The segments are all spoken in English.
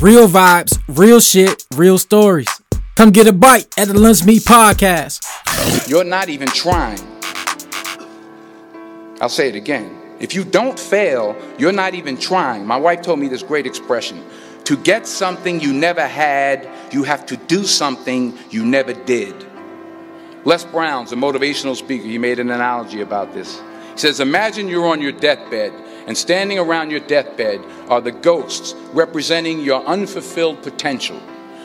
Real vibes, real shit, real stories. Come get a bite at the Lunch Meet Podcast. You're not even trying. I'll say it again. If you don't fail, you're not even trying. My wife told me this great expression to get something you never had, you have to do something you never did. Les Brown's a motivational speaker. He made an analogy about this. He says, Imagine you're on your deathbed, and standing around your deathbed are the ghosts representing your unfulfilled potential.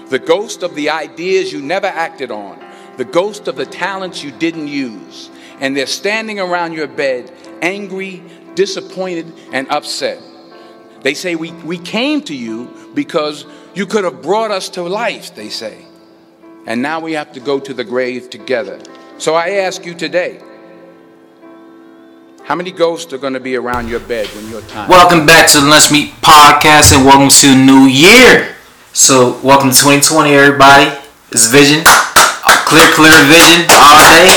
The ghost of the ideas you never acted on, the ghost of the talents you didn't use. And they're standing around your bed, angry, disappointed, and upset. They say, we, we came to you because you could have brought us to life, they say. And now we have to go to the grave together. So I ask you today, how many ghosts are going to be around your bed when your time? Welcome back to the Lunch Meet Podcast and welcome to New Year. So, welcome to 2020, everybody. It's Vision, clear, clear vision all day.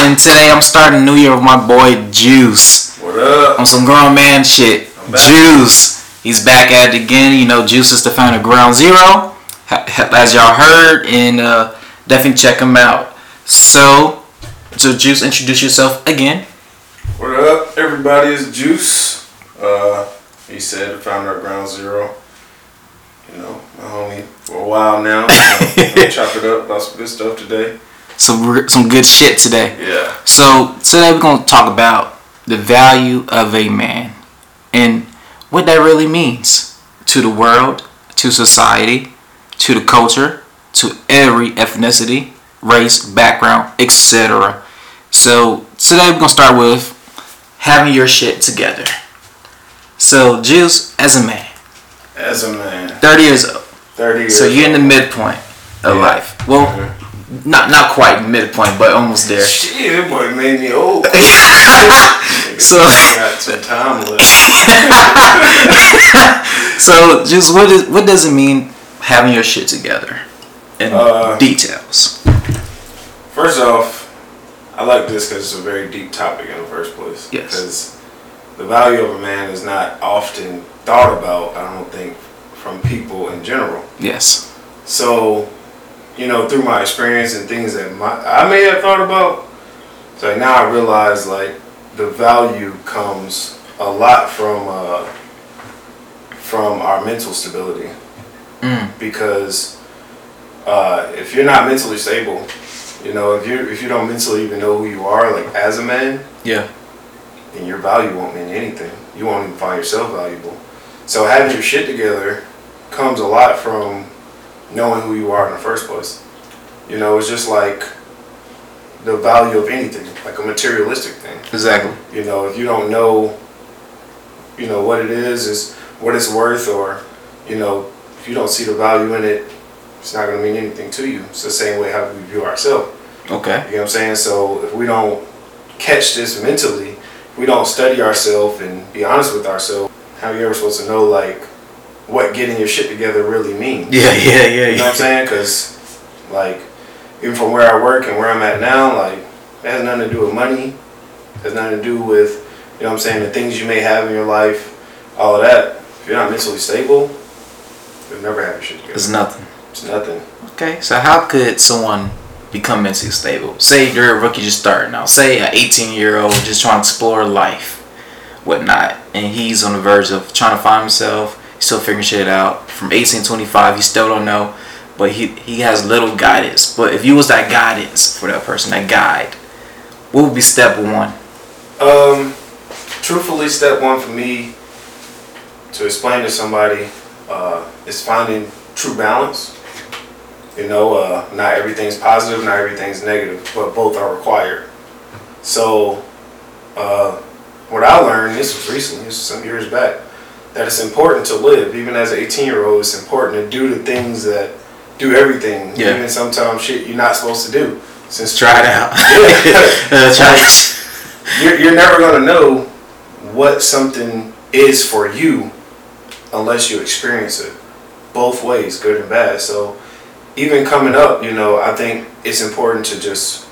And today I'm starting New Year with my boy Juice. What up? On some grown man shit. Juice. He's back at it again. You know, Juice is the founder of Ground Zero, as y'all heard, and uh, definitely check him out. So, so Juice, introduce yourself again. What up, everybody? It's Juice. Uh, he said the founder of Ground Zero. You know, my homie for a while now. You know, chop it up about some good stuff today. Some some good shit today. Yeah. So today we're gonna talk about the value of a man and what that really means to the world, to society, to the culture, to every ethnicity, race, background, etc. So today we're gonna start with having your shit together. So, Juice, as a man, As a man, 30 years old. 30 years So you're in the midpoint of Yeah. life. Well, not not quite midpoint, but almost there. Shit, that boy made me old. So- got some time left. So, just what is what does it mean having your shit together? In Uh, details. First off, I like this because it's a very deep topic in the first place. Yes. Because the value of a man is not often thought about, I don't think, from people in general. Yes. So, you know, through my experience and things that my, I may have thought about, so now I realize like the value comes a lot from uh, from our mental stability. Mm. Because uh, if you're not mentally stable, you know, if you if you don't mentally even know who you are, like as a man, Yeah. then your value won't mean anything. You won't even find yourself valuable. So having your shit together comes a lot from knowing who you are in the first place. You know, it's just like the value of anything, like a materialistic thing. Exactly. You know, if you don't know, you know, what it is, is what it's worth, or, you know, if you don't see the value in it, it's not going to mean anything to you. It's the same way how we view ourselves. Okay. You know what I'm saying? So if we don't catch this mentally, if we don't study ourselves and be honest with ourselves, how you ever supposed to know like what getting your shit together really means? Yeah, yeah, yeah, You know what I'm saying? Because like even from where I work and where I'm at now, like it has nothing to do with money. It has nothing to do with you know what I'm saying the things you may have in your life, all of that. If you're not mentally stable, you'll never have your shit together. It's nothing. It's nothing. Okay. So how could someone become mentally stable? Say you're a rookie just starting out. Say an 18 year old just trying to explore life, whatnot, and he's on the verge of trying to find himself. He's still figuring shit out. From 18 to 25, he still don't know, but he he has little guidance. But if you was that guidance for that person, that guide, what would be step one? Um, truthfully, step one for me to explain to somebody uh, is finding true balance. You know, uh, not everything's positive, not everything's negative, but both are required. So, uh, what I learned, this was recently, this was some years back, that it's important to live. Even as an 18 year old, it's important to do the things that do everything. Yeah. Even sometimes shit you're not supposed to do. Since Try it out. Yeah. Uh, try it. you're, you're never going to know what something is for you unless you experience it both ways good and bad so even coming up you know i think it's important to just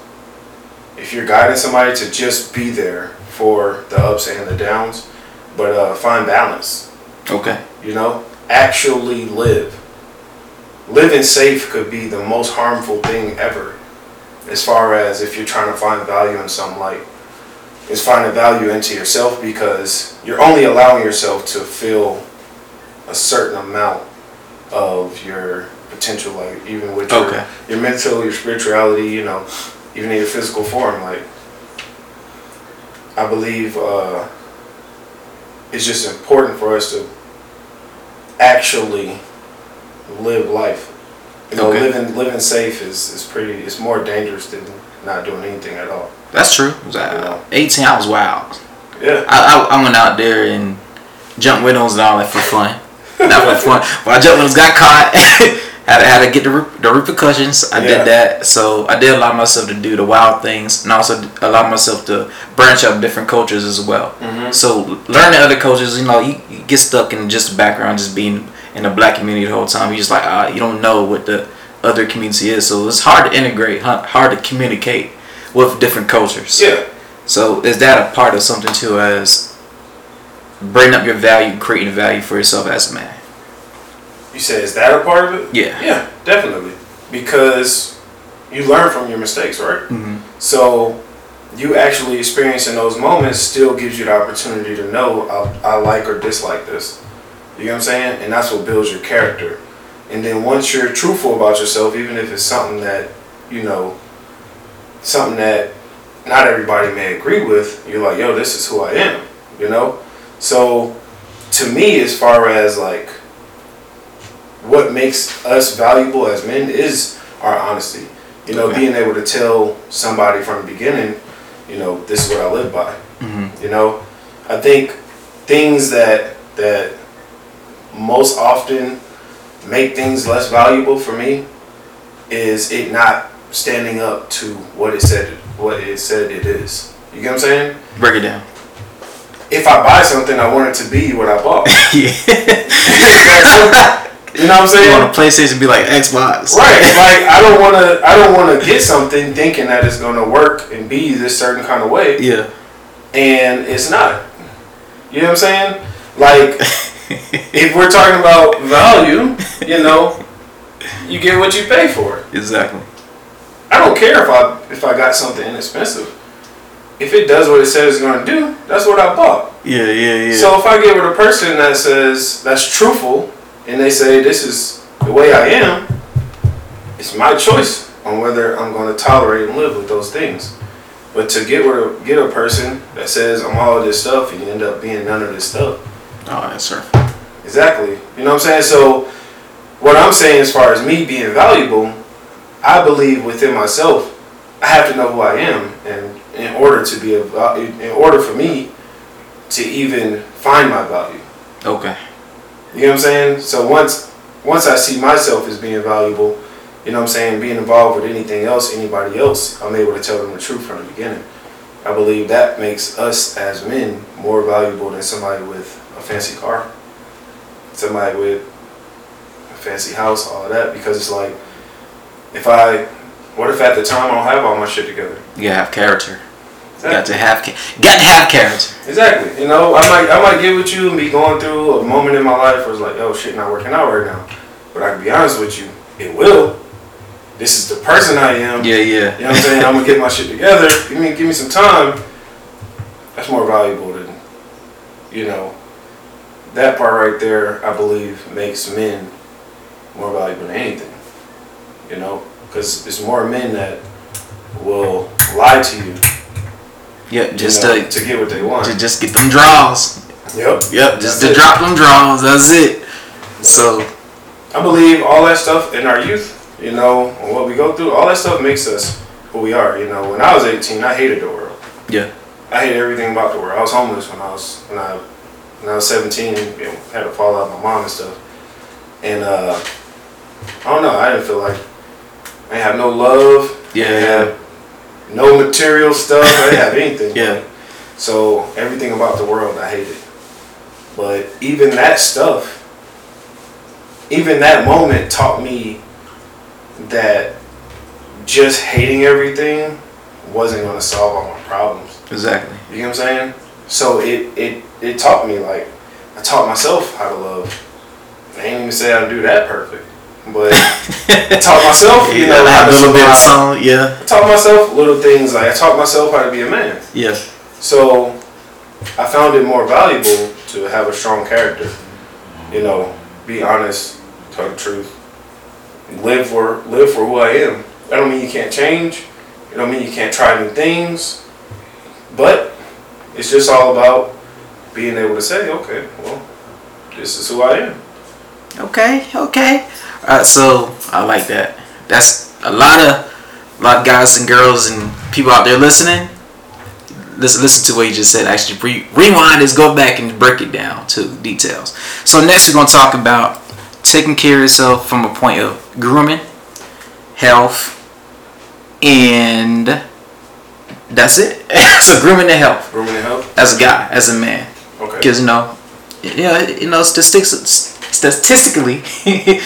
if you're guiding somebody to just be there for the ups and the downs but uh, find balance Okay. you know actually live. Living safe could be the most harmful thing ever, as far as if you're trying to find value in some light. is finding value into yourself because you're only allowing yourself to feel a certain amount of your potential, like even with your, Okay. your mental, your spirituality, you know, even in your physical form. Like, I believe uh, it's just important for us to actually live life. You know, Okay. living living safe is, is pretty. It's more dangerous than not doing anything at all. That's true. Was, uh, 18, I was wild. Yeah. I, I, I went out there and jumped windows and all that for fun. Not for fun. But I jumped windows, got caught. had, to, had to get the, re- the repercussions. I Yeah. did that. So I did allow myself to do the wild things and also allow myself to branch out different cultures as well. Mm-hmm. So learning other cultures, you know, you, you get stuck in just the background, just being in the black community the whole time. You just like, uh, you don't know what the other community is. So it's hard to integrate, hard to communicate with different cultures. Yeah. So is that a part of something too as bringing up your value, creating value for yourself as a man? You said is that a part of it? Yeah. Yeah, definitely. Because you learn from your mistakes, right? Mhm. So you actually experiencing those moments still gives you the opportunity to know I, I like or dislike this. You know what I'm saying? And that's what builds your character. And then once you're truthful about yourself, even if it's something that, you know, something that not everybody may agree with, you're like, yo, this is who I am, you know? So to me, as far as like what makes us valuable as men is our honesty. You know, Okay. being able to tell somebody from the beginning, you know, this is what I live by. Mhm. You know, I think things that that most often make things less valuable for me is it not standing up to what it said what it said it is. You get what I'm saying? Break it down. If I buy something, I want it to be what I bought. yeah. You know what I'm saying? You want a PlayStation be like Xbox. Right. Like I don't want to. I don't want to get something thinking that it's going to work and be this certain kind of way, Yeah. and it's not. You know what I'm saying? Like if we're talking about value, you know, you get what you pay for. Exactly. I don't care if I if I got something inexpensive. If it does what it says it's going to do, that's what I bought. Yeah, yeah, yeah. So if I get with a person that says that's truthful and they say this is the way I am, it's my choice on whether I'm going to tolerate and live with those things. But to get a, get a person that says I'm all of this stuff and you end up being none of this stuff. oh, that's sir. Exactly. You know what I'm saying? So what I'm saying as far as me being valuable, I believe within myself, I have to know who I am and in order to be a in order for me to even find my value. Okay. You know what I'm saying? So once once I see myself as being valuable, you know what I'm saying, being involved with anything else, anybody else, I'm able to tell them the truth from the beginning. I believe that makes us as men more valuable than somebody with a fancy car, somebody with a fancy house, all of that, because it's like, if I, what if at the time I don't have all my shit together? You gotta have character. You got to have got to have character. Exactly. You know, I might I might get with you and be going through a moment in my life where it's like, oh shit, not working out right now. But I can be honest with you, it will. This is the person I am. Yeah, yeah. You know what I'm saying? I'm gonna get my shit together. Give me give me some time. That's more valuable than, you know, that part right there. I believe makes men more valuable than anything. You know, because there's more men that will lie to you, Yep, you just know, to, to get what they want. to just get them draws. Yep. Yep, just to it. drop them draws. That's it. So I believe all that stuff in our youth, you know, what we go through, all that stuff makes us who we are. You know, when I was 18, I hated the world. yeah, I hated everything about the world. I was homeless when I was when I when I was 17. You know, had to fall out with my mom and stuff. And uh, I don't know. I didn't feel like I didn't have no love. Yeah, no material stuff. I didn't have anything. Yeah. So everything about the world I hated. But even that stuff, even that moment taught me that just hating everything wasn't going to solve all my problems. exactly. You know what I'm saying? So it, it, it taught me like, I taught myself how to love. I ain't even say I do that perfect, but I taught myself, you You know, know, how to a little bit of survive. song. Yeah, I taught myself little things like I taught myself how to be a man. yeah, So I found it more valuable to have a strong character. You know, be honest, tell the truth, live for live for who I am. That don't mean you can't change. It don't mean you can't try new things. But it's just all about being able to say, okay, well, this is who I am. Okay, okay. Alright, so I like that. That's a lot of a lot of guys and girls and people out there listening. Listen, listen to what you just said. Actually, re- rewind is go back and break it down to details. So next, we're gonna talk about taking care of yourself from a point of grooming, health, and that's it. so grooming and health Grooming and health. as a guy, as a man. Okay. Because you know, yeah, you know, statistics, statistically,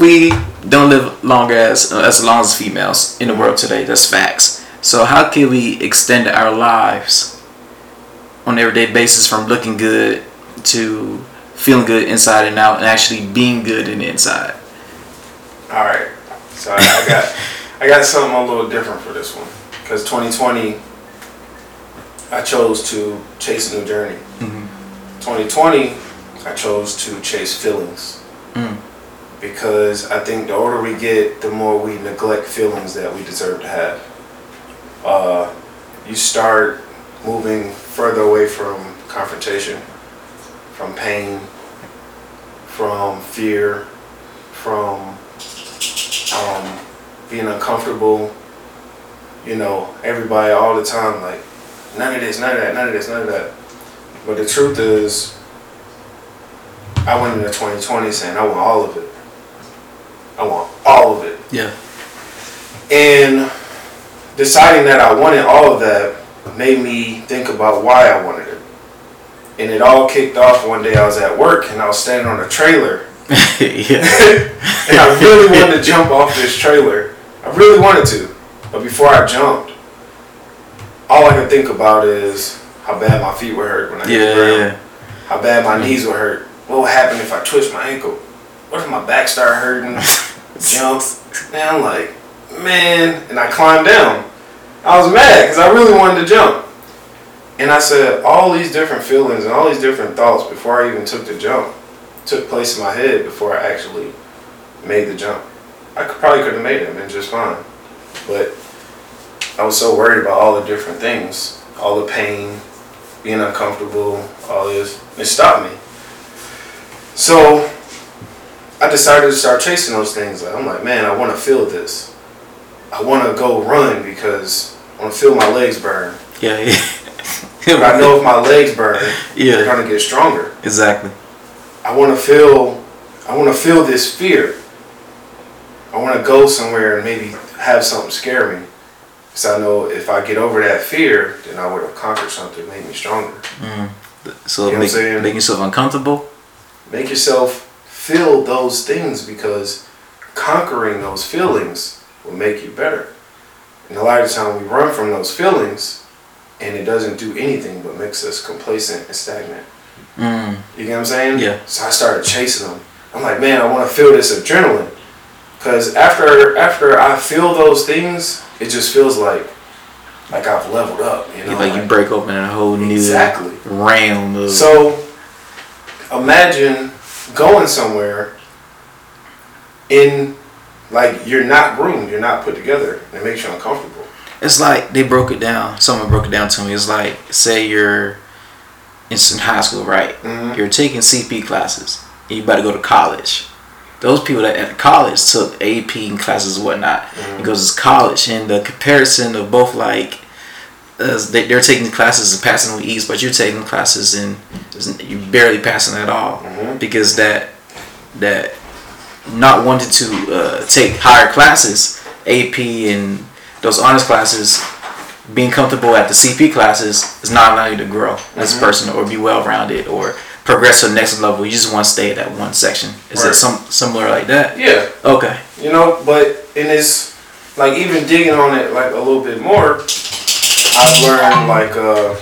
we don't live longer as as long as females in the world today. That's facts. So how can we extend our lives on an everyday basis from looking good to feeling good inside and out, and actually being good in the inside? All right. So I, I got I got something a little different for this one because 2020 I chose to chase a new journey. 2020 I chose to chase feelings Mm. Because I think the older we get, the more we neglect feelings that we deserve to have. Uh, you start moving further away from confrontation, from pain, from fear, from um, being uncomfortable. You know, everybody all the time, like, none of this, none of that, none of this, none of that. But the truth is, I went into 2020 saying, I want all of it. I want all of it. Yeah. And deciding that I wanted all of that made me think about why I wanted it. And it all kicked off one day I was at work and I was standing on a trailer yeah. and I really wanted to jump off this trailer. I really wanted to. But before I jumped, all I could think about is how bad my feet were hurt when I hit the ground. Yeah. How bad my mm. knees would hurt. What would happen if I twitched my ankle? What if my back started hurting? Jump. Man, I'm like, man. And I climbed down. I was mad because I really wanted to jump. And I said, all these different feelings and all these different thoughts before I even took the jump took place in my head before I actually made the jump. I could, probably could have made it and just fine. But I was so worried about all the different things, all the pain, being uncomfortable, all this. It stopped me. So I decided to start chasing those things. Like, I'm like, man, I want to feel this. I want to go run because I want to feel my legs burn. Yeah. Yeah. But I know if my legs burn, they're gonna get stronger. Exactly. I want to feel, I want to feel this fear. I want to go somewhere and maybe have something scare me. Because I know if I get over that fear, then I would have conquered something, made me stronger. Mm. So You know make, making yourself uncomfortable. Make yourself feel those things because conquering those feelings will make you better. And a lot of the time we run from those feelings and it doesn't do anything but makes us complacent and stagnant. Mm. You get what I'm saying? Yeah. So I started chasing them. I'm like, man, I want to feel this adrenaline. Cause after after I feel those things, it just feels like like I've leveled up. You know, like you break open a whole new Exactly. realm of So imagine going somewhere in like you're not groomed, you're not put together. It makes you uncomfortable. It's like they broke it down. Someone broke it down to me. It's like say you're in some high school, right? Mhm. You're taking CP classes. And you about to go to college. Those people that at college took AP classes and whatnot. Because it's college, and the comparison of both like as they, they're taking classes and passing with ease, but you're taking classes and you're barely passing at all Mhm. because that that not wanting to uh, take higher classes, AP and those honors classes, being comfortable at the CP classes is not allowing you to grow as a person or be well rounded or progress to the next level. You just want to stay at that one section. Is Right. it some similar like that? Yeah. Okay. You know, but in this like even digging on it like a little bit more, I've learned like uh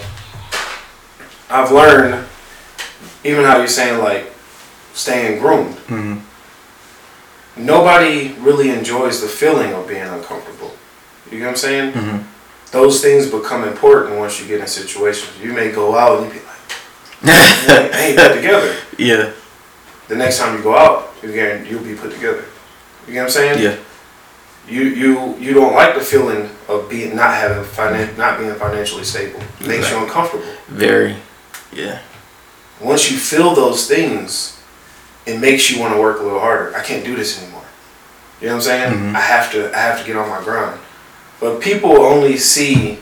I've learned even how you're saying like staying groomed. Nobody really enjoys the feeling of being uncomfortable. You get what I'm saying? Those things become important once you get in situations. You may go out and you be like, "I ain't put together." Yeah. The next time you go out, you'll be put together. You get what I'm saying? Yeah. You you you don't like the feeling of being not having finan- not being financially stable. It makes you uncomfortable. Very. Yeah. Once you feel those things, it makes you want to work a little harder. I can't do this anymore. You know what I'm saying? Mhm. I have to I have to get on my grind. But people only see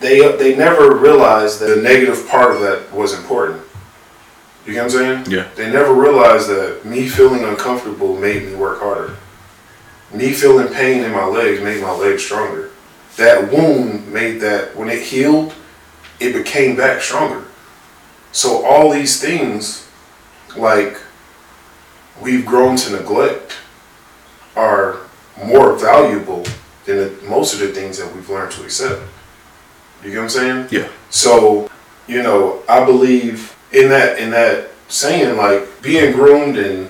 they they never realize that the negative part of that was important. You get what I'm saying? Yeah. They never realized that me feeling uncomfortable made me work harder. Me feeling pain in my legs made my legs stronger. That wound made that when it healed, it became back stronger. So all these things, like we've grown to neglect, are more valuable than the, most of the things that we've learned to accept. You get what I'm saying? Yeah. So, you know, I believe in that in that saying, like being groomed and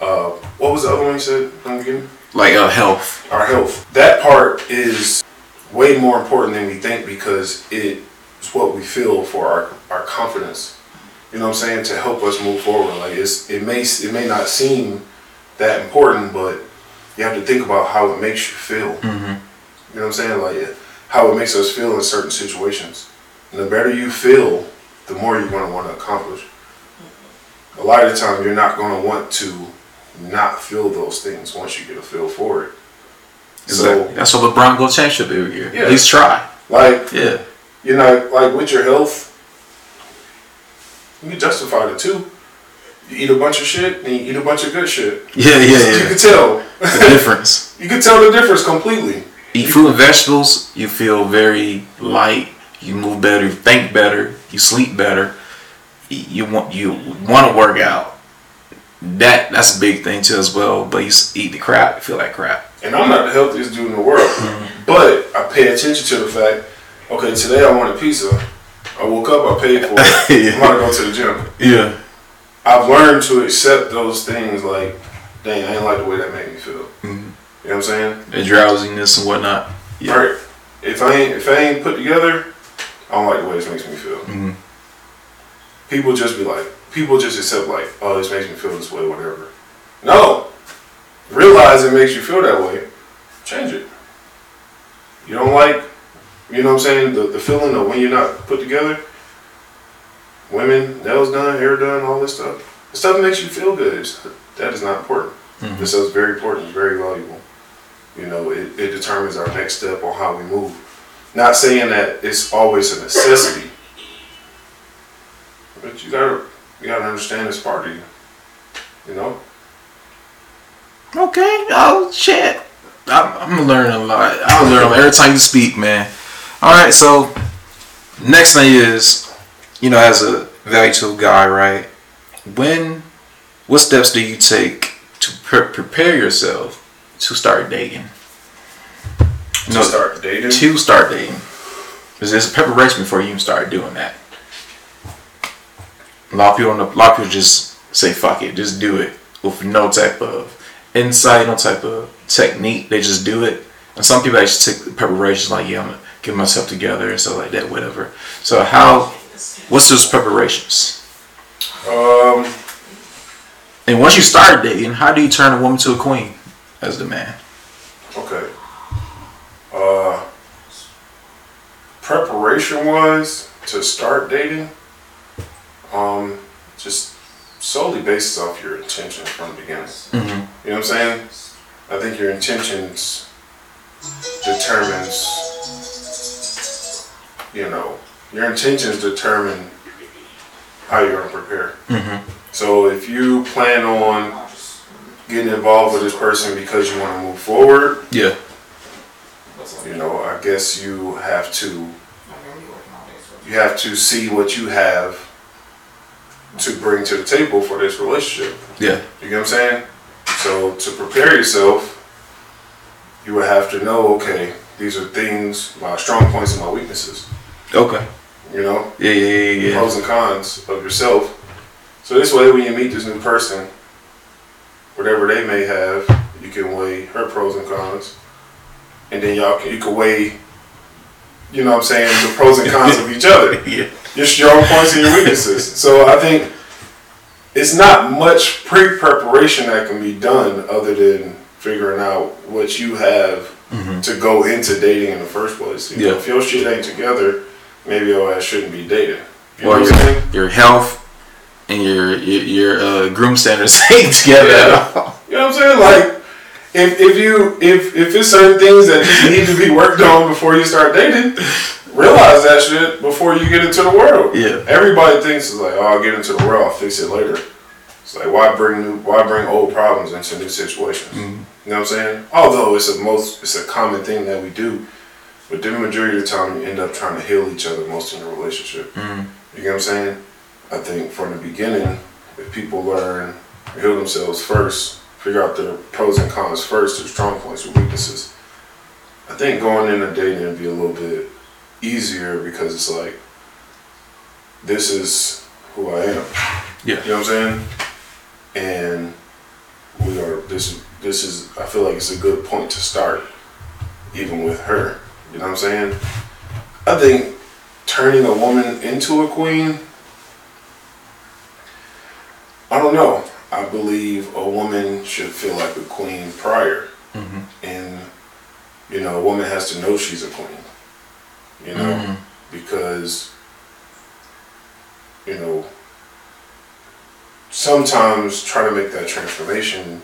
uh, what was the other one you said? Again? Like our health. Our health. That part is way more important than we think because it is what we feel for our, our confidence. You know what I'm saying? To help us move forward. Like it's it may it may not seem that important, but you have to think about how it makes you feel. Mm-hmm. You know what I'm saying? Like how it makes us feel in certain situations. And the better you feel, the more you're going to want to accomplish. A lot of the time, you're not going to want to not feel those things once you get a feel for it. Exactly. So, That's what LeBron go championship every year. Yeah. At least try. like, Yeah. you know, like with your health, you can justify it too. You eat a bunch of shit and you eat a bunch of good shit. Yeah, yeah, You yeah. can tell. the difference. You can tell the difference completely. Eat fruit and vegetables, you feel very light. You move better, you think better, you sleep better. You want you want to work out. That that's a big thing too as well. But you eat the crap, you feel like crap. And I'm not the healthiest dude in the world, but I pay attention to the fact. Okay, today I wanted pizza. I woke up, I paid for it. Yeah. I'm to go to the gym. Yeah. I've learned to accept those things. Like, dang, I ain't like the way that made me feel. You know what I'm saying? The drowsiness and whatnot. Yeah. Right. If I ain't if I ain't put together, I don't like the way this makes me feel. Mhm. People just be like, people just accept like, oh, this makes me feel this way, whatever. No. Realize it makes you feel that way. Change it. You don't like, you know what I'm saying, the, the feeling of when you're not put together. Women, nails done, hair done, all this stuff. The stuff that makes you feel good. That is not important. Mm-hmm. This stuff is very important, it's very valuable. You know, it, it determines our next step on how we move. Not saying that it's always a necessity, but you gotta you gotta understand it's part of you. You know, Okay. Oh shit. I'm, I'm learning a lot. I learn a every time you speak, man. All right. So next thing is, you know, as a value tool guy, right? When, what steps do you take to pre- prepare yourself to start dating? to start dating. To start dating. Is this preparation before you even start doing that? A lot of people, don't- a lot of people just say fuck it, just do it with no type of insight, no type of technique. They just do it. And some people actually take the preparations like, yeah, I'm gonna get myself together and stuff like that, whatever. So how, what's those preparations? Um, And once you start dating, how do you turn a woman to a queen as the man? okay. Uh, preparation wise to start dating, um, just solely based off your intentions from the beginning. Mm-hmm. You know what I'm saying? I think your intentions determines, you know, your intentions determine how you're gonna prepare. Mm-hmm. So if you plan on getting involved with this person because you want to move forward, Yeah. you know, I guess you have to you have to see what you have to bring to the table for this relationship. Yeah. You get what I'm saying? So to prepare yourself, you would have to know, okay, these are things, my strong points and my weaknesses. Okay. You know, Yeah, yeah, yeah, yeah. pros and cons of yourself. So this way, when you meet this new person, whatever they may have, you can weigh her pros and cons, and then y'all can you can weigh, you know, what I'm saying the pros and cons of each other. Yeah. Your strong points and your weaknesses. So I think it's not much pre-preparation that can be done other than figuring out what you have to go into dating in the first place. You know, Mm-hmm. Yeah. if your shit ain't together, maybe your ass shouldn't be dating. You know Or your, your health and your your, your uh, groom standards ain't together at all. You know what I'm saying? Like, if, if you if if it's certain things that need to be worked on before you start dating, realize that shit before you get into the world. Yeah. Everybody thinks it's like, oh, I'll get into the world, I'll fix it later. It's like why bring new why bring old problems into new situations? Mm-hmm. You know what I'm saying? Although it's a most it's a common thing that we do, but the majority of the time you end up trying to heal each other most in a relationship. Mm-hmm. You get what I'm saying? I think from the beginning, if people learn heal themselves first, figure out their pros and cons first, their strong points and weaknesses. I think going in into dating would be a little bit easier because it's like, this is who I am. Yeah. You know what I'm saying? And we are this this is I feel like it's a good point to start, even with her. You know what I'm saying? I think turning a woman into a queen I don't know. I believe a woman should feel like a queen prior. Mm-hmm. And, you know, a woman has to know she's a queen. You know, mm-hmm. because, you know, sometimes trying to make that transformation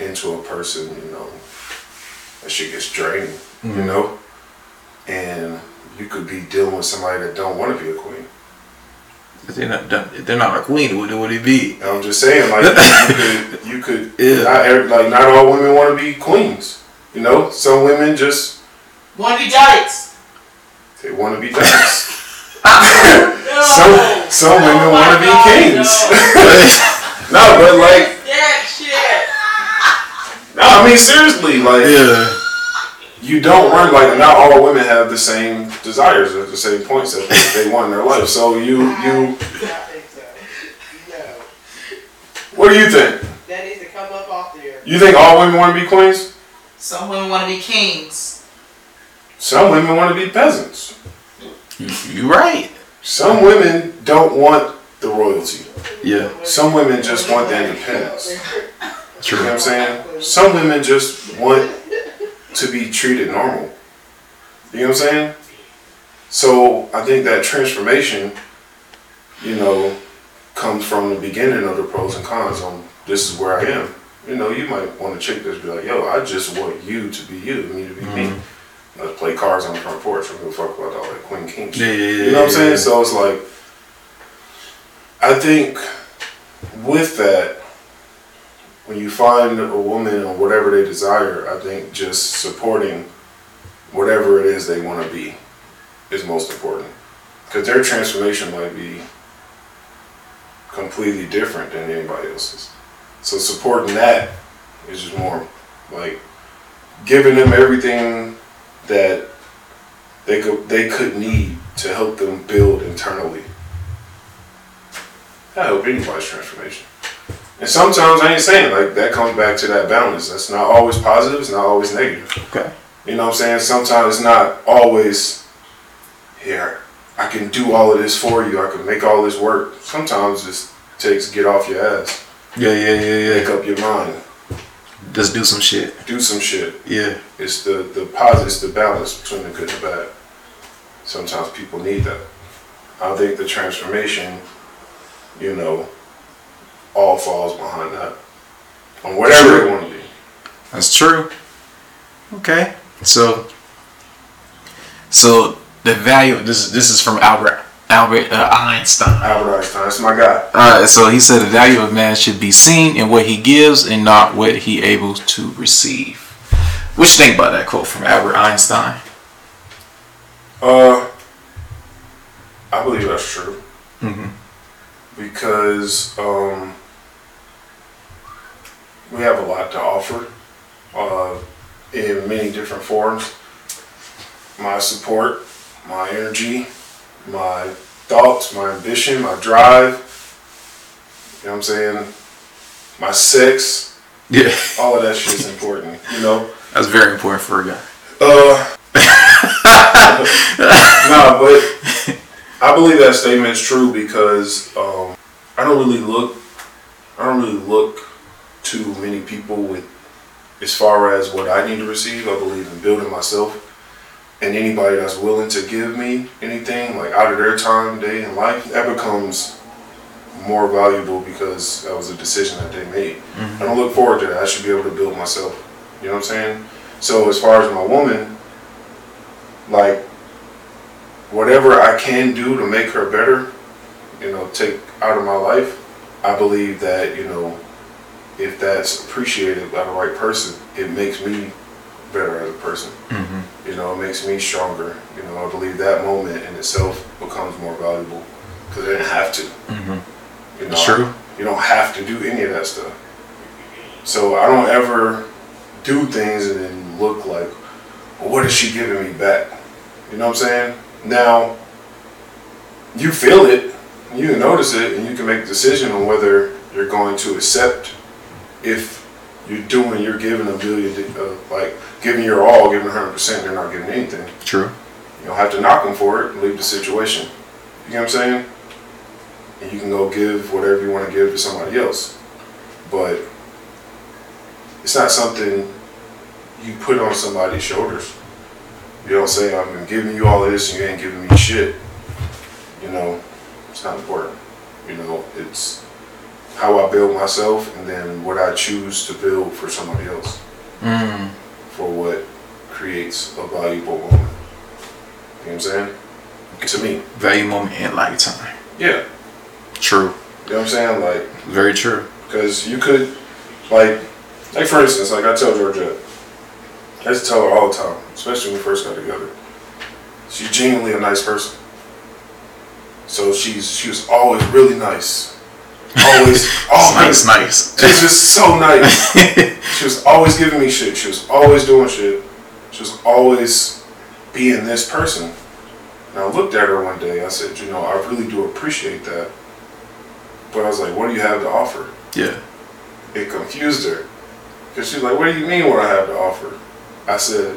into a person, you know, that shit gets draining, you mm-hmm. know? And you could be dealing with somebody that don't want to be a queen. They're not, they're not a queen. What would it be? I'm just saying, like you could, you could, Yeah. not like not all women want to be queens. You know, some women just Want to be dykes? They want to be dykes. No. some some women Oh want to be kings. No. no, but like, That shit. no, I mean seriously, like Yeah. you don't run like not all women have the same desires or the same points that they, want in their life. So you you, I think so. No. what do you think? That needs to come up off there. You think all women want to be queens? Some women want to be kings. Some women want to be peasants. You're right. Some women don't want the royalty. Yeah. Some women just want the independence. You know what I'm saying? Some women just want to be treated normal. You know what I'm saying? So I think that transformation, you know, comes from the beginning of the pros and cons on this is where I am. You know, you might want to check this be like, yo, I just want you to be you, me to be me. Mm-hmm. Let's play cards on the front porch. I'm gonna fuck about all that queen king shit. Yeah, yeah, yeah, You know what I'm saying? So it's like I think with that, when you find a woman or whatever they desire, I think just supporting whatever it is they want to be is most important. Because their transformation might be completely different than anybody else's. So supporting that is just more like giving them everything that they could they could need to help them build internally. I help anybody's transformation. And sometimes I ain't saying like that comes back to that balance. That's not always positive, it's not always negative. Okay. You know what I'm saying? Sometimes it's not always here. I can do all of this for you. I can make all this work. Sometimes it takes get off your ass, Yeah, yeah, yeah, yeah. make up your mind, Just do some shit. do some shit. Yeah. It's the the positive, it's the balance between the good and the bad. Sometimes people need that. I think the transformation, you know, all falls behind that. On whatever it want to be. That's true. Okay. So, so the value. This this is from Albert Albert uh, Einstein. Albert Einstein, that's my guy. All right. So he said the value of man should be seen in what he gives and not what he able to receive. What you think about that quote from Albert Einstein? Uh, I believe that's true. Mhm. Because um, we have a lot to offer uh, in many different forms. My support, my energy, my thoughts, my ambition, my drive. You know what I'm saying? My sex, Yeah, all of that shit is important. You know. that's very important for a guy. Uh, nah, but I believe that statement is true because um, I don't really look, I don't really look to many people with as far as what I need to receive. I believe in building myself, and anybody that's willing to give me anything like out of their time, day, and life, that becomes more valuable because that was a decision that they made. Mm-hmm. I don't look forward to that. I should be able to build myself. You know what I'm saying? So as far as my woman, like whatever I can do to make her better, you know, take out of my life, I believe that, you know, if that's appreciated by the right person, it makes me better as a person. Mm-hmm. You know, it makes me stronger. You know, I believe that moment in itself becomes more valuable because I didn't have to. Mm-hmm. You know, True. you don't have to do any of that stuff. So I don't ever do things and then look like, well, what is she giving me back? You know what I'm saying? Now, you feel it, you notice it, and you can make a decision on whether you're going to accept if you're doing, you're giving a billion, uh, like giving your all, giving 100%, they're not giving anything. True. You don't have to knock them for it and leave the situation. You know what I'm saying? And you can go give whatever you want to give to somebody else. But it's not something you put on somebody's shoulders. You don't say, I've been giving you all this and you ain't giving me shit. You know, it's not important. You know, it's how I build myself and then what I choose to build for somebody else Mm. for what creates a valuable moment. You know what I'm saying? To me. Value moment in lifetime. Yeah. True. You know what I'm saying? Like, Very true. because you could, like, like for instance, like I tell Georgette, I used to tell her all the time, especially when we first got together. She's genuinely a nice person. So she's she was always really nice. Always, always nice, nice. She was just so nice. she was always giving me shit. She was always doing shit. She was always being this person. And I looked at her one day. I said, you know, I really do appreciate that. But I was like, what do you have to offer? yeah. It confused her. Because she's like, what do you mean what I have to offer? I said,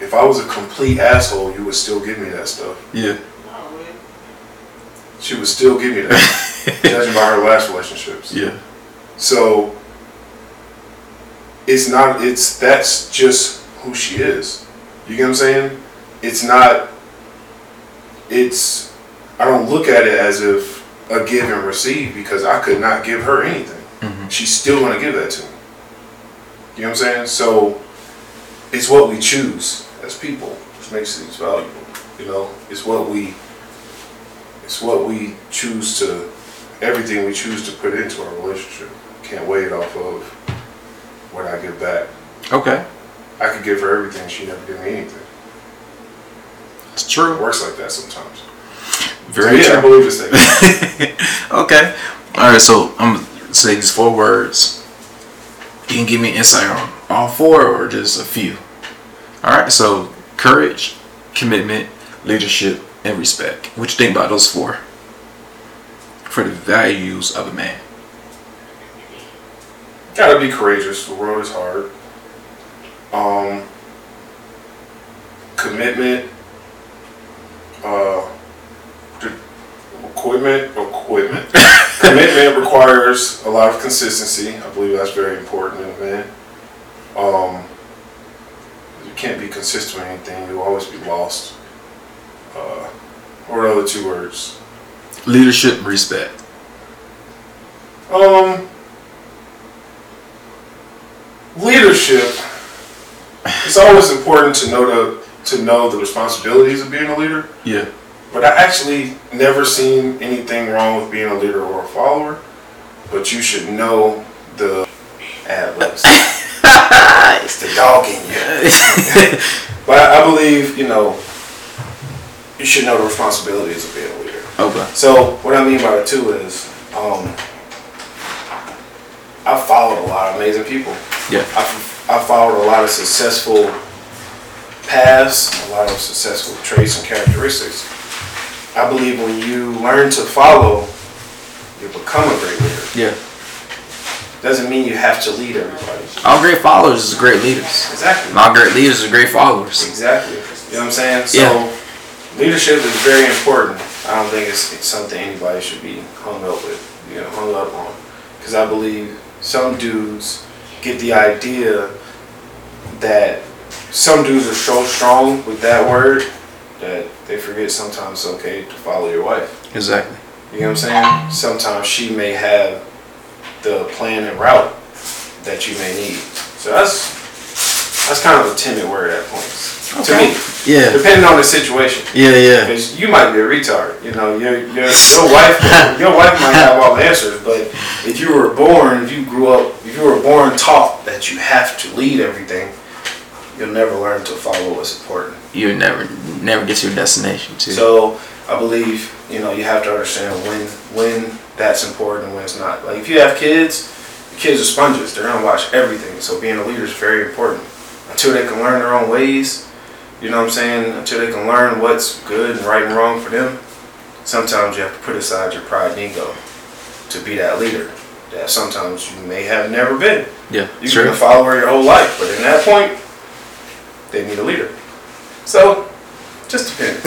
if I was a complete asshole, you would still give me that stuff. Yeah. Oh. She would still give me that, judging by her last relationships. Yeah. So it's not it's that's just who she is. You get what I'm saying? It's not it's I don't look at it as if a give and receive because I could not give her anything. Mhm. She's still gonna give that to me. You know what I'm saying? So it's what we choose as people which makes things valuable. You know, it's what we it's what we choose to everything we choose to put into our relationship. Can't weigh it off of what I give back. Okay. I could give her everything, she never give me anything. It's It true. works like that sometimes. Very so, yeah, I believe this thing. okay. All right. So I'm gonna say these four words. You can give me insight on all four or just a few. All right. So courage, commitment, leadership, and respect. What you think about those four? For the values of a man. Gotta be courageous. The world is hard. Um, commitment. Uh, equipment. Equipment. commitment requires a lot of consistency. I believe that's very important in a man. Um, you can't be consistent with anything. You'll always be lost. Uh, what are the other two words? Leadership, and respect. Um, leadership. It's always important to know the to know the responsibilities of being a leader. Yeah. But I actually never seen anything wrong with being a leader or a follower. But you should know the ad libs. it's the dog in you. but I believe you know you should know the responsibilities of being a leader. Okay. So what I mean by that too is, um, I followed a lot of amazing people. Yeah. I, I followed a lot of successful paths, a lot of successful traits and characteristics. I believe when you learn to follow, you become a great leader. Yeah. Doesn't mean you have to lead everybody. All great followers is great leaders. Exactly. All great leaders are great followers. Exactly. You know what I'm saying? So Yeah. leadership is very important. I don't think it's, it's something anybody should be hung up with, you know, hung up on. Because I believe some dudes get the idea that some dudes are so strong with that word that they forget sometimes it's okay to follow your wife. Exactly. You know what I'm saying? Sometimes she may have the plan and route that you may need. So that's that's kind of a timid word at points. To me. Yeah. Depending on the situation. Yeah, yeah. Because you might be a retard. You know, your, your, your wife your wife might have all the answers, but if you were born, if you grew up, if you were born taught that you have to lead everything, you'll never learn to follow what's important. You never never get to your destination too. So I believe you know you have to understand when when that's important and when it's not. Like if you have kids, your kids are sponges. They're gonna watch everything. So being a leader is very important. Until they can learn their own ways, you know what I'm saying. Until they can learn what's good and right and wrong for them. Sometimes you have to put aside your pride and ego to be that leader. That sometimes you may have never been. yeah, You've true. been a follower your whole life, but in that point, they need a leader. So, just depends.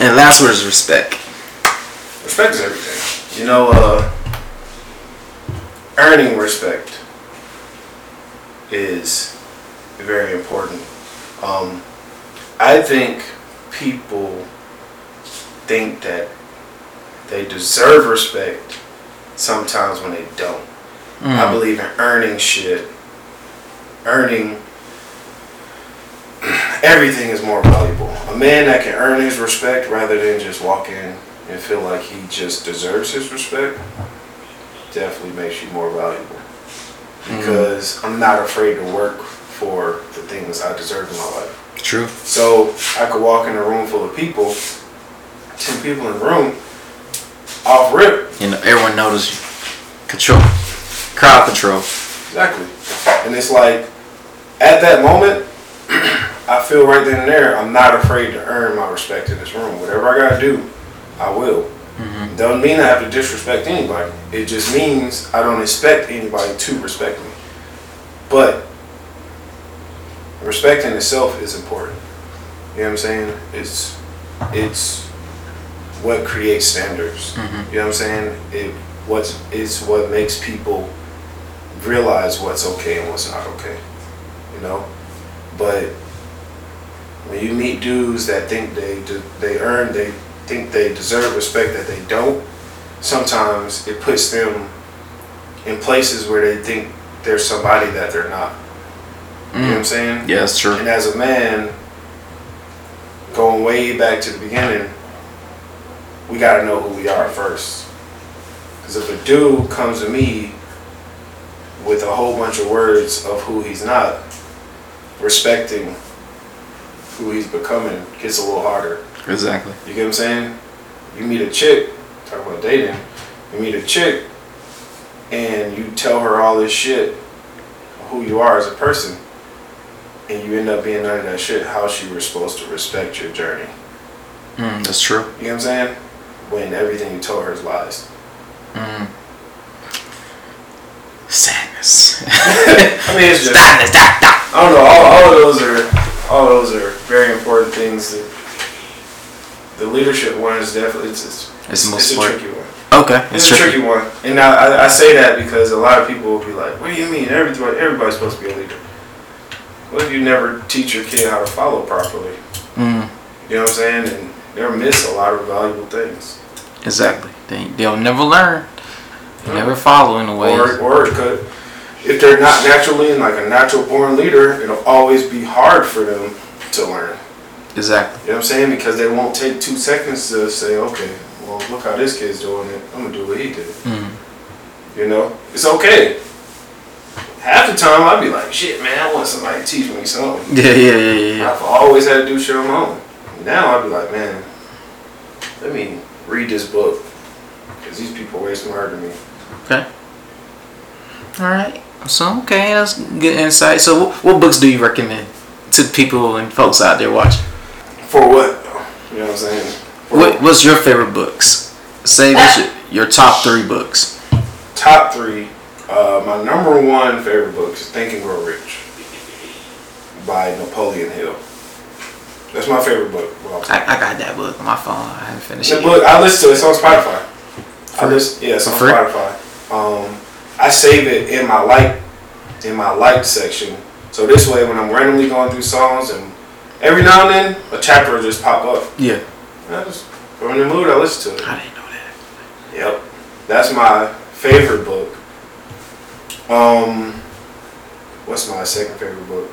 and last word is respect. Respect is everything. You know, uh, earning respect is very important. Um, I think people think that they deserve respect sometimes when they don't. I believe in earning shit. Earning everything is more valuable. A man that can earn his respect rather than just walk in and feel like he just deserves his respect definitely makes you more valuable. Because I'm not afraid to work for the things I deserve in my life. True. So I could walk in a room full of people, 10 people in the room, off rip. You know, everyone knows you. Control. Crowd control. Exactly. And it's like, at that moment, I feel right then and there, I'm not afraid to earn my respect in this room. Whatever I gotta do, I will. Mm-hmm. Doesn't mean I have to disrespect anybody. It just means I don't expect anybody to respect me. But respect in itself is important. You know what I'm saying? It's it's what creates standards. Mm-hmm. You know what I'm saying? It what's it's what makes people realize what's okay and what's not okay. You know? But when you meet dudes that think they de- they earn they think they deserve respect that they don't, sometimes it puts them in places where they think they're somebody that they're not. You know what I'm saying? Yeah, that's true. And as a man, going way back to the beginning, we got to know who we are first. Because if a dude comes to me with a whole bunch of words of who he's not, respecting who he's becoming gets a little harder. Exactly. You get what I'm saying? You meet a chick, talk about dating, you meet a chick and you tell her all this shit, who you are as a person, and you end up being none of that shit, how is she was supposed to respect your journey? Mm, that's true. You know what I'm saying? When everything you told her is lies. Mm. Sadness. I mean, it's just, Sadness. I don't know, all, all of those are, all those are very important things that the leadership one is definitely, it's, it's, It's the most it's a tricky one. Okay. It's a tricky one, and I, I, I say that because a lot of people will be like, "What do you mean? Everybody, everybody's supposed to be a leader." What if you never teach your kid how to follow properly? Mm, You know what I'm saying? And they'll miss a lot of valuable things. exactly. They, they'll never learn. They never follow in a way. Or, or it could, if they're not naturally like a natural born leader, it'll always be hard for them to learn. Exactly. You know what I'm saying? Because they won't take two seconds to say, "Okay, well, look how this kid's doing it. I'm gonna do what he did." Mm. You know, it's okay. Half the time I'd be like, shit, man, I want somebody to teach me something. Yeah, yeah, yeah, yeah. I've always had to do shit on my own. Now I'd be like, man, let me read this book. Because these people are way smarter than me. Okay. All right. So okay, that's good insight. So, what, what books do you recommend to people and folks out there watching? For what? You know what I'm saying? For What What's your favorite books? Say what's ah. your, your top three books. top three, uh, my number one favorite book is Think and Grow Rich by Napoleon Hill. That's my favorite book. of all time. I, I got that book on my phone. I haven't finished The it. book I listen to it. It's on Spotify. I For- listen, yeah, it's on free? Spotify. Um, I save it in my like in my like section. So this way, when I'm randomly going through songs, and every now and then a chapter will just pop up. Yeah. And I just, if I'm in the mood, I listen to it. I didn't know that. Yep, that's my favorite book. Um, what's my second favorite book?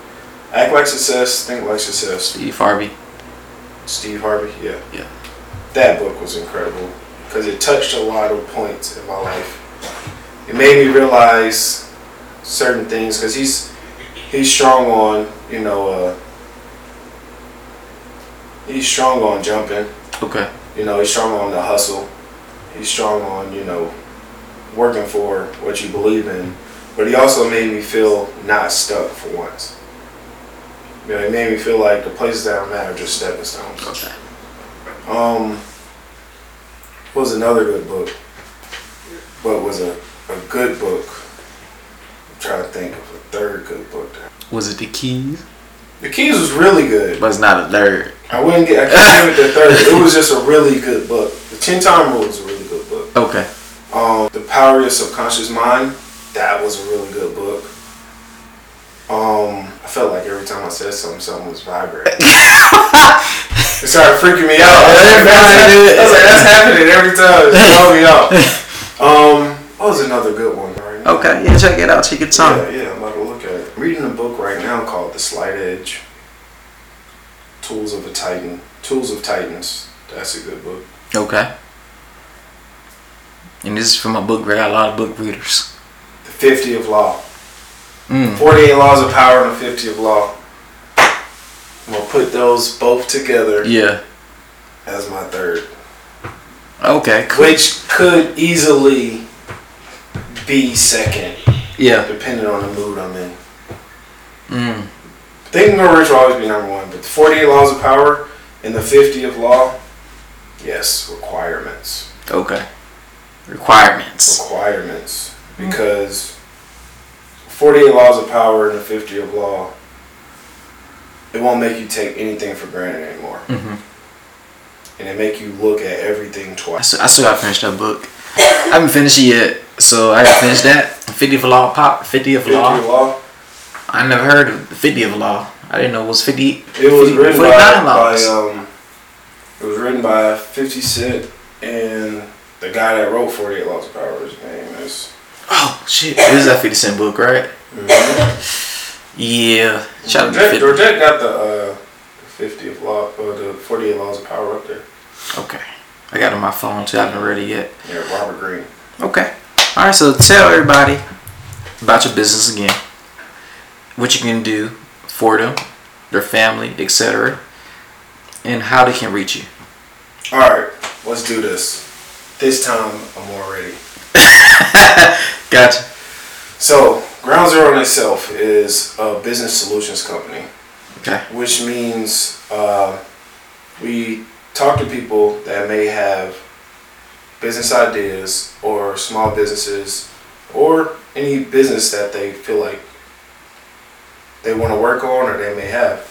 Act Like Success, Think Like Success. Steve Harvey. Steve Harvey, yeah. Yeah. That book was incredible because it touched a lot of points in my life. It made me realize certain things because he's he's strong on you know uh, he's strong on jumping. Okay. You know he's strong on the hustle. He's strong on you know working for what you believe in. But he also made me feel not stuck for once. You know, it made me feel like the places that I'm at are just stepping stones. Okay. Um, was another good book, but was a, a good book. I'm trying to think of a third good book. There. Was it The Keys? The Keys was really good. But it's not a third. I wouldn't get. I can't give it the third. It was just a really good book. The Ten Time Rule is a really good book. Okay. Um, The Power of Your Subconscious Mind. That was a really good book. Um, I felt like every time I said something, something was vibrating. it started freaking me out. I was like, that's, I was like, that's happening every time. It's throwing me out. Um, what was another good one? Right? Okay. Yeah, check it out. Take your time. Yeah, yeah, I'm about to look at it. I'm reading a book right now called The Slight Edge. Tools of a Titan. Tools of Titans. That's a good book. Okay. And this is from a book. Where I got a lot of book readers. The 50th Law. Mm. 48 Laws of Power and the 50th Law. To put those both together Yeah. as my third. Okay. Cool. Which could easily be second, Yeah. depending on the mood I'm in. Mm. Think and Grow Rich will always be number one, but the 48 Laws of Power and the 50th Law, yes, requirements. Okay. Requirements. Requirements. Because 48 Laws of Power and the 50th Law, it won't make you take anything for granted anymore. Mm-hmm. And it make you look at everything I twice. I still gotta finish that book. I haven't finished it yet, so I gotta finish that. 50th law, pop. 50th 50 of law. Law, I never heard of the 50th law. I didn't know it was 50. it was 50 written by, by um, it was written by 50 Cent and the guy that wrote 48 Laws of Power. His name is. Oh shit, this is that 50 cent book, right? Yeah. Shout out to Georgette, 50. Georgette got the uh, 50th Law, or the 48 Laws of Power up there. Okay. I got on my phone too. I haven't read it yet. Yeah, Robert Greene. Okay. All right. So tell everybody about your business again. What you can do for them, their family, etc., and how they can reach you. All right, let's do this. This time I'm more ready. Gotcha. So, Ground Zero in itself is a business solutions company, Okay. which means uh, we talk to people that may have business ideas or small businesses or any business that they feel like they want to work on or they may have.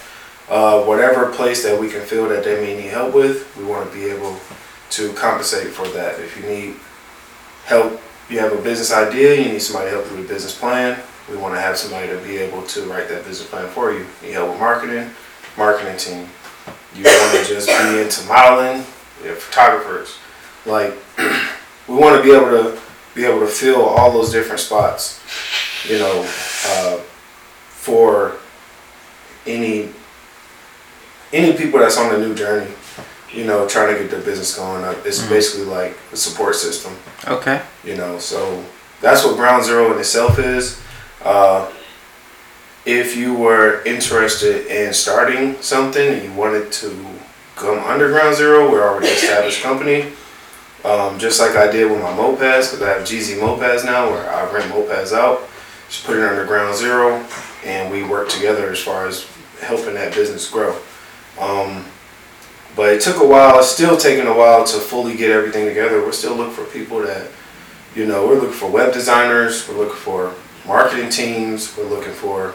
Uh, whatever place that we can feel that they may need help with, we want to be able to compensate for that. If you need help, you have a business idea, you need somebody to help you with a business plan, we want to have somebody to be able to write that business plan for you. You help with marketing, marketing team. You want to just be into modeling, have photographers. Like, we want to be able to be able to fill all those different spots, you know, uh, for any any people that's on a new journey, you know, trying to get their business going up. It's Mhm. basically like a support system, Okay. you know. So that's what Ground Zero in itself is. Uh, if you were interested in starting something and you wanted to come under Ground Zero, we're already established company. Um, just like I did with my mopeds, because I have GZ mopeds now, where I rent mopeds out. Just put it under Ground Zero, and we work together as far as helping that business grow. Um, but it took a while. It's still taking a while to fully get everything together. We're still looking for people that You know, we're looking for web designers. We're looking for marketing teams. We're looking for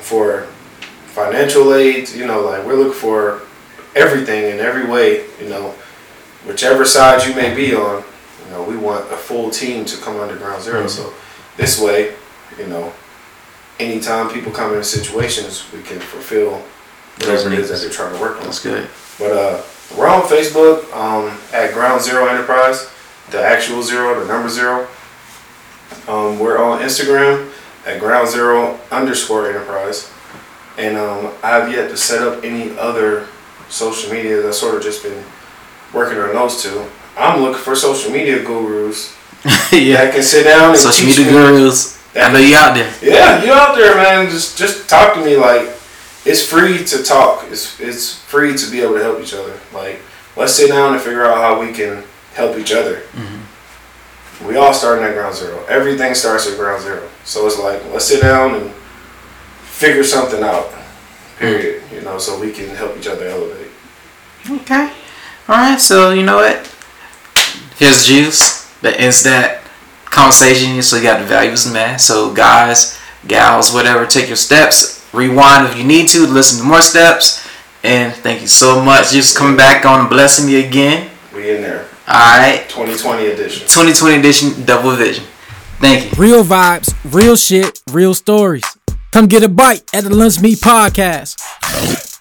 for financial aid. You know, like we're looking for everything in every way. You know, whichever side you may be on. You know, we want a full team to come under Ground 0 mm-hmm. So this way, you know, anytime people come into situations, we can fulfill whatever it is that they're trying to work on. That's good. But uh, we're on Facebook um, at Ground Zero Enterprise, the actual zero, the number zero. Um, we're on Instagram at Ground Zero underscore Enterprise, and um, I've yet to set up any other social media. I've sort of just been working on those two. I'm looking for social media gurus yeah. that can sit down and Social teach media me. gurus. I know you out there. Yeah, you out there, man. Just just talk to me. Like it's free to talk. It's it's free to be able to help each other. Like let's sit down and figure out how we can help each other. Mm-hmm. We all starting at ground zero. Everything starts at ground zero. So it's like let's sit down and figure something out. Period. You know, so we can help each other elevate. Okay. All right. So you know what? Here's juice that ends that conversation. So you got the values, man. So guys, gals, whatever, take your steps. Rewind if you need to. Listen to more steps. And thank you so much. Just coming back on and blessing me again. We in there. All right. 2020 edition. 2020 edition, double vision. Thank you. Real vibes, real shit, real stories. Come get a bite at the Lunch Meet Podcast.